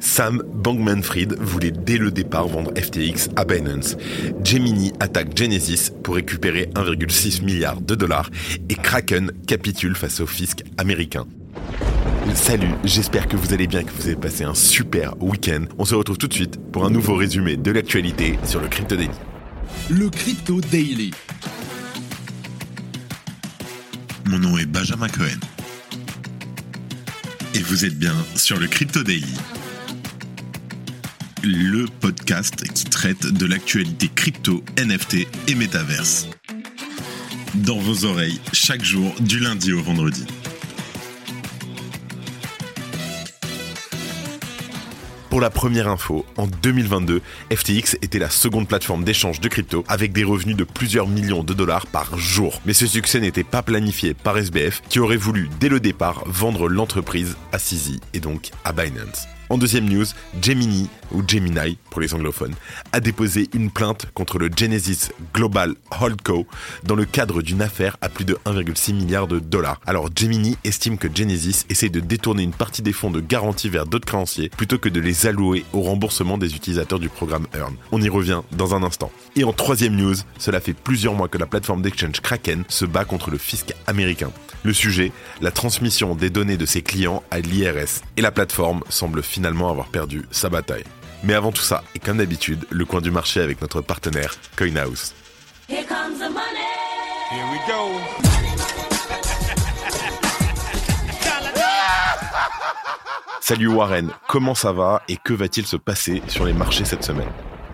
Sam Bankman-Fried voulait dès le départ vendre FTX à Binance. Gemini attaque Genesis pour récupérer 1,6 milliard de dollars et Kraken capitule face au fisc américain. Salut, j'espère que vous allez bien, que vous avez passé un super week-end. On se retrouve tout de suite pour un nouveau résumé de l'actualité sur le Crypto Daily. Le Crypto Daily. Mon nom est Benjamin Cohen. Et vous êtes bien sur le Crypto Daily. Le podcast qui traite de l'actualité crypto, NFT et métaverse. Dans vos oreilles, chaque jour, du lundi au vendredi. Pour la première info, en 2022, FTX était la seconde plateforme d'échange de crypto avec des revenus de plusieurs millions de dollars par jour. Mais ce succès n'était pas planifié par SBF qui aurait voulu dès le départ vendre l'entreprise à CZ et donc à Binance. En deuxième news, Gemini, ou Gemini pour les anglophones, a déposé une plainte contre le Genesis Global Holdco dans le cadre d'une affaire à plus de 1,6 milliard de dollars. Alors Gemini estime que Genesis essaie de détourner une partie des fonds de garantie vers d'autres créanciers plutôt que de les allouer au remboursement des utilisateurs du programme Earn. On y revient dans un instant. Et en troisième news, cela fait plusieurs mois que la plateforme d'exchange Kraken se bat contre le fisc américain. Le sujet, la transmission des données de ses clients à l'IRS. Et la plateforme semble finalement avoir perdu sa bataille. Mais avant tout ça, et comme d'habitude, le coin du marché avec notre partenaire CoinHouse. Here comes the money. Here we go. Salut Warren, comment ça va et que va-t-il se passer sur les marchés cette semaine?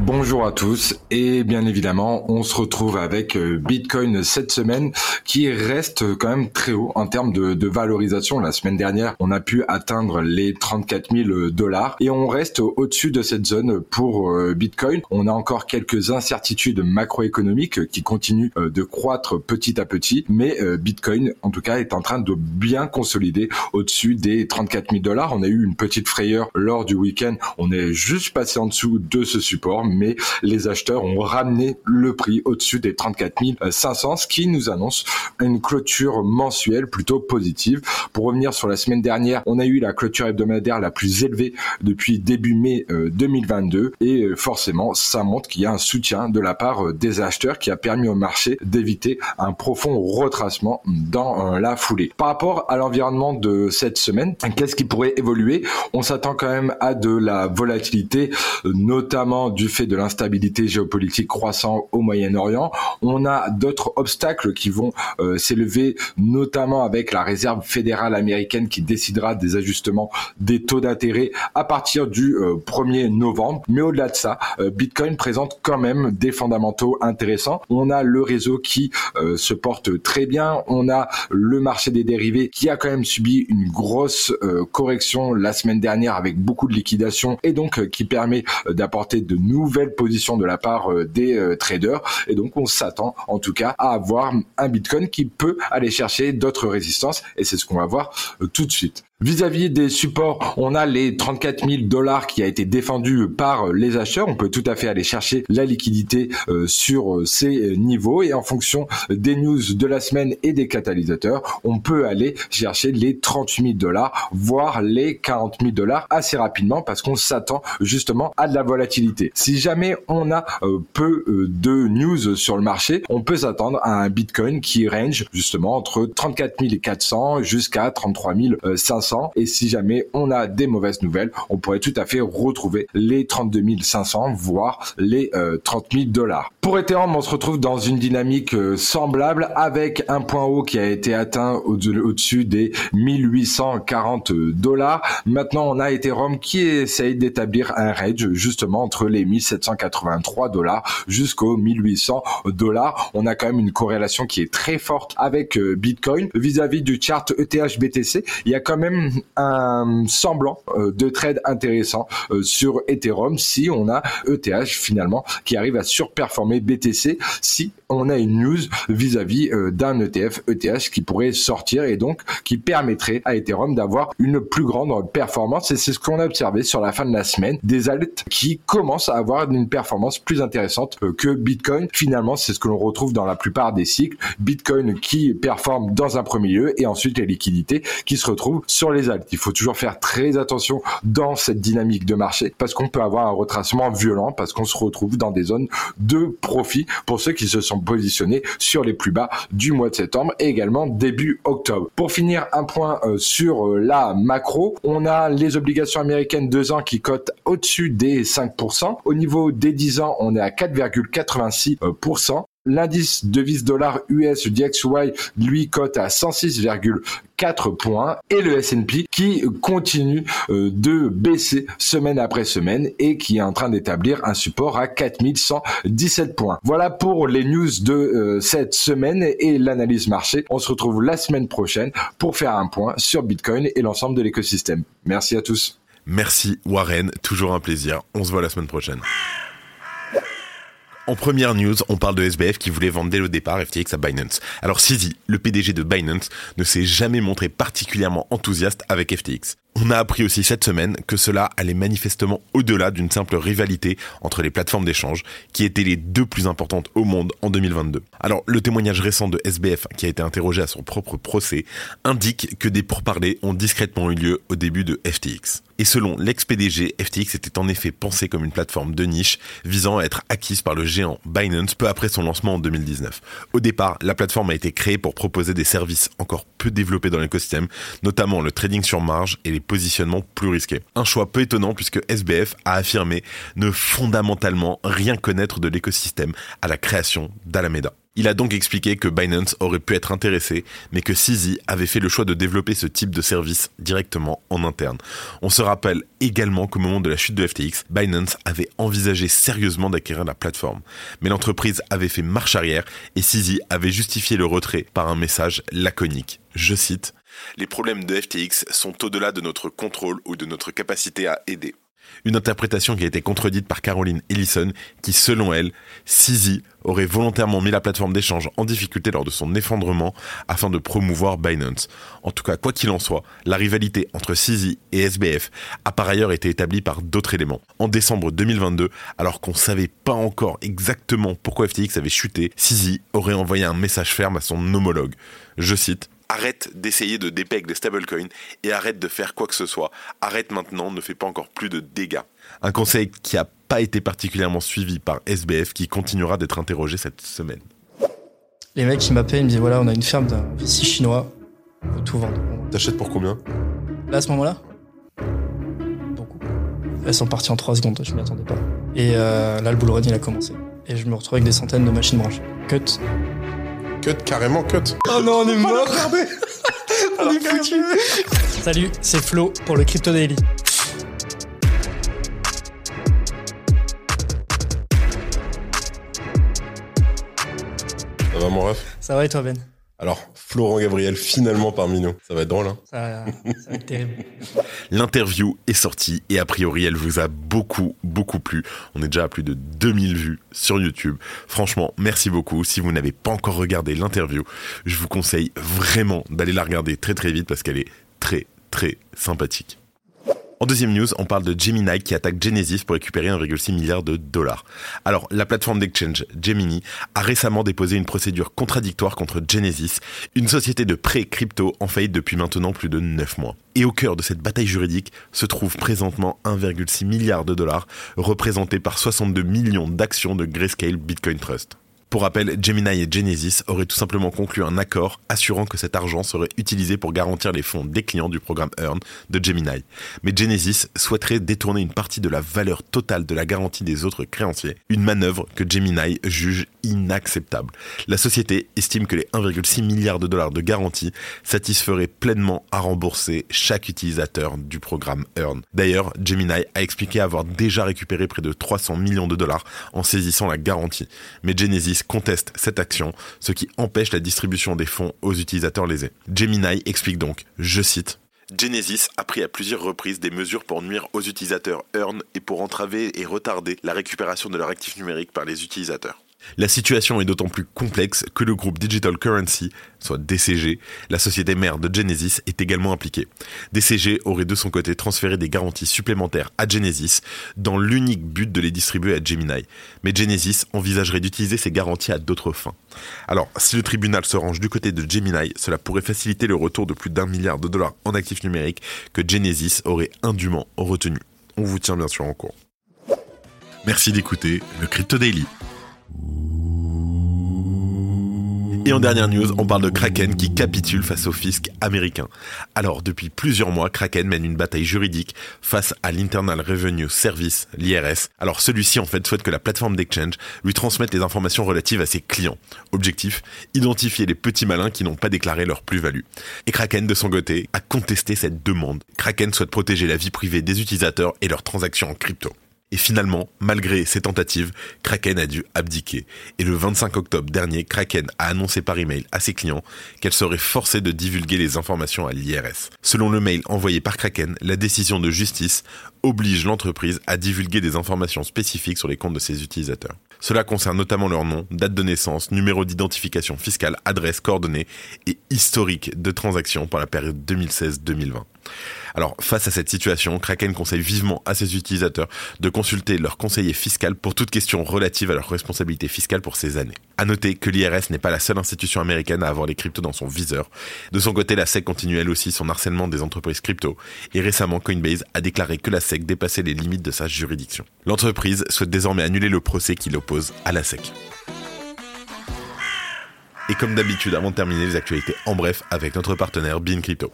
Bonjour à tous et bien évidemment on se retrouve avec euh, Bitcoin cette semaine qui reste quand même très haut en termes de, valorisation. La semaine dernière on a pu atteindre les 34 000 dollars et on reste au-dessus de cette zone pour euh, Bitcoin. On a encore quelques incertitudes macroéconomiques qui continuent euh, de croître petit à petit mais Bitcoin en tout cas est en train de bien consolider au-dessus des 34 000 dollars. On a eu une petite frayeur lors du week-end. On est juste passé en dessous de ce support mais les acheteurs ont ramené le prix au-dessus des 34 500, ce qui nous annonce une clôture mensuelle plutôt positive. Pour revenir sur la semaine dernière, on a eu la clôture hebdomadaire la plus élevée depuis début mai 2022 euh, et euh, forcément, ça montre qu'il y a un soutien de la part euh, des acheteurs qui a permis au marché d'éviter un profond retracement dans la foulée. Par rapport à l'environnement de cette semaine, qu'est-ce qui pourrait évoluer? On s'attend quand même à de la volatilité, notamment du fait de l'instabilité géopolitique croissant au Moyen-Orient. On a d'autres obstacles qui vont euh, s'élever, notamment avec la réserve fédérale américaine qui décidera des ajustements des taux d'intérêt à partir du 1er euh, novembre. Mais au-delà de ça, euh, Bitcoin présente quand même des fondamentaux intéressants. On a le réseau qui se porte très bien. On a le marché des dérivés qui a quand même subi une grosse correction la semaine dernière avec beaucoup de liquidations et donc qui permet d'apporter de nouveaux nouvelle position de la part euh, des euh, traders. Et donc, on s'attend en tout cas à avoir un Bitcoin qui peut aller chercher d'autres résistances. Et c'est ce qu'on va voir euh, tout de suite. Vis-à-vis des supports, on a les 34 000 dollars qui a été défendu par les acheteurs. On peut tout à fait aller chercher la liquidité sur ces niveaux et en fonction des news de la semaine et des catalysateurs, on peut aller chercher les 38 000 dollars, voire les 40 000 dollars assez rapidement parce qu'on s'attend justement à de la volatilité. Si jamais on a euh, peu euh, de news sur le marché, on peut s'attendre à un Bitcoin qui range justement entre 34 400 jusqu'à 33 500 et si jamais on a des mauvaises nouvelles, on pourrait tout à fait retrouver les 32 500, voire les 30 euh, 000 dollars. Pour Ethereum, on se retrouve dans une dynamique euh, semblable avec un point haut qui a été atteint au-dessus des 1840 dollars. Maintenant, on a Ethereum qui essaye d'établir un range justement entre les 1783 dollars jusqu'aux 1800 dollars. On a quand même une corrélation qui est très forte avec euh, Bitcoin vis-à-vis du chart ETH BTC. Il y a quand même un semblant euh, de trade intéressant euh, sur Ethereum si on a ETH finalement qui arrive à surperformer BTC si on a une news vis-à-vis euh, d'un ETF ETH qui pourrait sortir et donc qui permettrait à Ethereum d'avoir une plus grande performance et c'est ce qu'on a observé sur la fin de la semaine des altes qui commencent à avoir une performance plus intéressante euh, que Bitcoin. Finalement, c'est ce que l'on retrouve dans la plupart des cycles. Bitcoin qui performe dans un premier lieu et ensuite les liquidités qui se retrouvent sur les altes. Il faut toujours faire très attention dans cette dynamique de marché parce qu'on peut avoir un retracement violent parce qu'on se retrouve dans des zones de profit pour ceux qui se sont positionnés sur les plus bas du mois de septembre et également début octobre. Pour finir, un point euh, sur euh, la macro, on a les obligations américaines 2 ans qui cotent au-dessus des 5%. Au niveau des 10 ans, on est à 4,86%. L'indice devise dollar US DXY lui cote à 106,4 points et le S&P qui continue euh, de baisser semaine après semaine et qui est en train d'établir un support à 4117 points. Voilà pour les news de euh, cette semaine et l'analyse marché. On se retrouve la semaine prochaine pour faire un point sur Bitcoin et l'ensemble de l'écosystème. Merci à tous. Merci Warren, toujours un plaisir. On se voit la semaine prochaine. En première news, on parle de SBF qui voulait vendre dès le départ FTX à Binance. Alors Sisi, le PDG de Binance, ne s'est jamais montré particulièrement enthousiaste avec FTX. On a appris aussi cette semaine que cela allait manifestement au-delà d'une simple rivalité entre les plateformes d'échange, qui étaient les deux plus importantes au monde en 2022. Alors, le témoignage récent de SBF, qui a été interrogé à son propre procès, indique que des pourparlers ont discrètement eu lieu au début de FTX. Et selon l'ex-PDG, FTX était en effet pensé comme une plateforme de niche visant à être acquise par le géant Binance peu après son lancement en 2019. Au départ, la plateforme a été créée pour proposer des services encore peu développés dans l'écosystème, notamment le trading sur marge et les positionnement plus risqué. Un choix peu étonnant puisque SBF a affirmé ne fondamentalement rien connaître de l'écosystème à la création d'Alameda. Il a donc expliqué que Binance aurait pu être intéressé, mais que CZ avait fait le choix de développer ce type de service directement en interne. On se rappelle également qu'au moment de la chute de FTX, Binance avait envisagé sérieusement d'acquérir la plateforme. Mais l'entreprise avait fait marche arrière et CZ avait justifié le retrait par un message laconique. Je cite les problèmes de FTX sont au-delà de notre contrôle ou de notre capacité à aider. Une interprétation qui a été contredite par Caroline Ellison, qui, selon elle, Sisi aurait volontairement mis la plateforme d'échange en difficulté lors de son effondrement afin de promouvoir Binance. En tout cas, quoi qu'il en soit, la rivalité entre Sisi et SBF a par ailleurs été établie par d'autres éléments. En décembre 2022, alors qu'on savait pas encore exactement pourquoi FTX avait chuté, Sisi aurait envoyé un message ferme à son homologue. Je cite Arrête d'essayer de dépeg des stablecoins et arrête de faire quoi que ce soit. Arrête maintenant, ne fais pas encore plus de dégâts. Un conseil qui n'a pas été particulièrement suivi par SBF qui continuera d'être interrogé cette semaine. Les mecs qui m'appellent, ils me disent voilà, on a une ferme d'un VC chinois, on veut tout vendre. T'achètes pour combien? Là, à ce moment-là? Beaucoup. Elles sont parties en 3 secondes, je m'y attendais pas. Et euh, là, le bull run, il a commencé. Et je me retrouve avec des centaines de machines branchées. Cut. Cut, carrément cut. Oh non, on est mort. On est foutu. Salut, c'est Flo pour le Crypto Daily. Ça va mon ref? Ça va et toi, Ben? Alors, Florent Gabriel finalement parmi nous. Ça va être drôle, hein ça, ça va être terrible. L'interview est sortie et a priori elle vous a beaucoup beaucoup plu. On est déjà à plus de 2000 vues sur YouTube. Franchement, merci beaucoup. Si vous n'avez pas encore regardé l'interview, je vous conseille vraiment d'aller la regarder très très vite parce qu'elle est très très sympathique. En deuxième news, on parle de Gemini qui attaque Genesis pour récupérer 1,6 milliard de dollars. Alors, la plateforme d'exchange Gemini a récemment déposé une procédure contradictoire contre Genesis, une société de prêt crypto en faillite depuis maintenant plus de 9 mois. Et au cœur de cette bataille juridique se trouve présentement 1,6 milliard de dollars représentés par 62 millions d'actions de Grayscale Bitcoin Trust. Pour rappel, Gemini et Genesis auraient tout simplement conclu un accord assurant que cet argent serait utilisé pour garantir les fonds des clients du programme Earn de Gemini. Mais Genesis souhaiterait détourner une partie de la valeur totale de la garantie des autres créanciers, une manœuvre que Gemini juge inacceptable. La société estime que les 1,6 milliards de dollars de garantie satisferaient pleinement à rembourser chaque utilisateur du programme Earn. D'ailleurs, Gemini a expliqué avoir déjà récupéré près de 300 millions de dollars en saisissant la garantie. Mais Genesis conteste cette action, ce qui empêche la distribution des fonds aux utilisateurs lésés. Gemini explique donc, je cite, Genesis a pris à plusieurs reprises des mesures pour nuire aux utilisateurs Earn et pour entraver et retarder la récupération de leurs actifs numériques par les utilisateurs. La situation est d'autant plus complexe que le groupe Digital Currency, soit DCG, la société mère de Genesis, est également impliqué. DCG aurait de son côté transféré des garanties supplémentaires à Genesis dans l'unique but de les distribuer à Gemini. Mais Genesis envisagerait d'utiliser ces garanties à d'autres fins. Alors, si le tribunal se range du côté de Gemini, cela pourrait faciliter le retour de plus d'un milliard de dollars en actifs numériques que Genesis aurait indûment retenu. On vous tient bien sûr en cours. Merci d'écouter le Crypto Daily. Et en dernière news, on parle de Kraken qui capitule face au fisc américain. Alors, depuis plusieurs mois, Kraken mène une bataille juridique face à l'Internal Revenue Service, l'IRS. Alors, celui-ci, en fait, souhaite que la plateforme d'exchange lui transmette les informations relatives à ses clients. Objectif, identifier les petits malins qui n'ont pas déclaré leur plus-value. Et Kraken, de son côté, a contesté cette demande. Kraken souhaite protéger la vie privée des utilisateurs et leurs transactions en crypto. Et finalement, malgré ces tentatives, Kraken a dû abdiquer. Et le 25 octobre dernier, Kraken a annoncé par email à ses clients qu'elle serait forcée de divulguer les informations à l'IRS. Selon le mail envoyé par Kraken, la décision de justice oblige l'entreprise à divulguer des informations spécifiques sur les comptes de ses utilisateurs. Cela concerne notamment leur nom, date de naissance, numéro d'identification fiscale, adresse, coordonnées et historique de transactions pour la période 2016-2020. Alors, face à cette situation, Kraken conseille vivement à ses utilisateurs de consulter leur conseiller fiscal pour toute question relative à leur responsabilité fiscale pour ces années. À noter que l'IRS n'est pas la seule institution américaine à avoir les cryptos dans son viseur. De son côté, la SEC continue elle aussi son harcèlement des entreprises crypto et récemment Coinbase a déclaré que la SEC dépassait les limites de sa juridiction. L'entreprise souhaite désormais annuler le procès qui l'oppose à la SEC. Et comme d'habitude, avant de terminer les actualités en bref avec notre partenaire Bean Crypto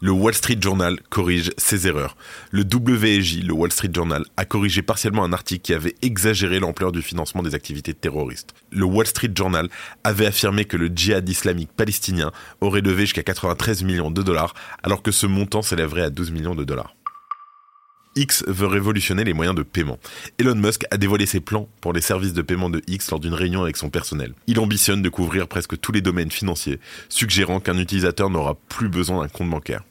le Wall Street Journal corrige ses erreurs. Le WJ, le Wall Street Journal, a corrigé partiellement un article qui avait exagéré l'ampleur du financement des activités terroristes. Le Wall Street Journal avait affirmé que le djihad islamique palestinien aurait levé jusqu'à 93 millions de dollars, alors que ce montant s'élèverait à 12 millions de dollars. X veut révolutionner les moyens de paiement. Elon Musk a dévoilé ses plans pour les services de paiement de X lors d'une réunion avec son personnel. Il ambitionne de couvrir presque tous les domaines financiers, suggérant qu'un utilisateur n'aura plus besoin d'un compte bancaire.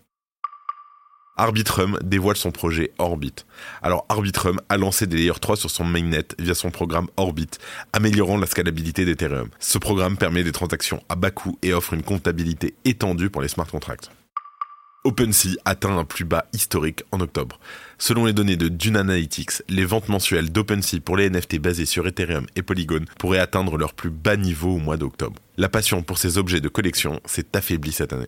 Arbitrum dévoile son projet Orbit. Alors Arbitrum a lancé des Layer 3 sur son mainnet via son programme Orbit, améliorant la scalabilité d'Ethereum. Ce programme permet des transactions à bas coût et offre une comptabilité étendue pour les smart contracts. OpenSea atteint un plus bas historique en octobre. Selon les données de Dune Analytics, les ventes mensuelles d'OpenSea pour les NFT basés sur Ethereum et Polygon pourraient atteindre leur plus bas niveau au mois d'octobre. La passion pour ces objets de collection s'est affaiblie cette année.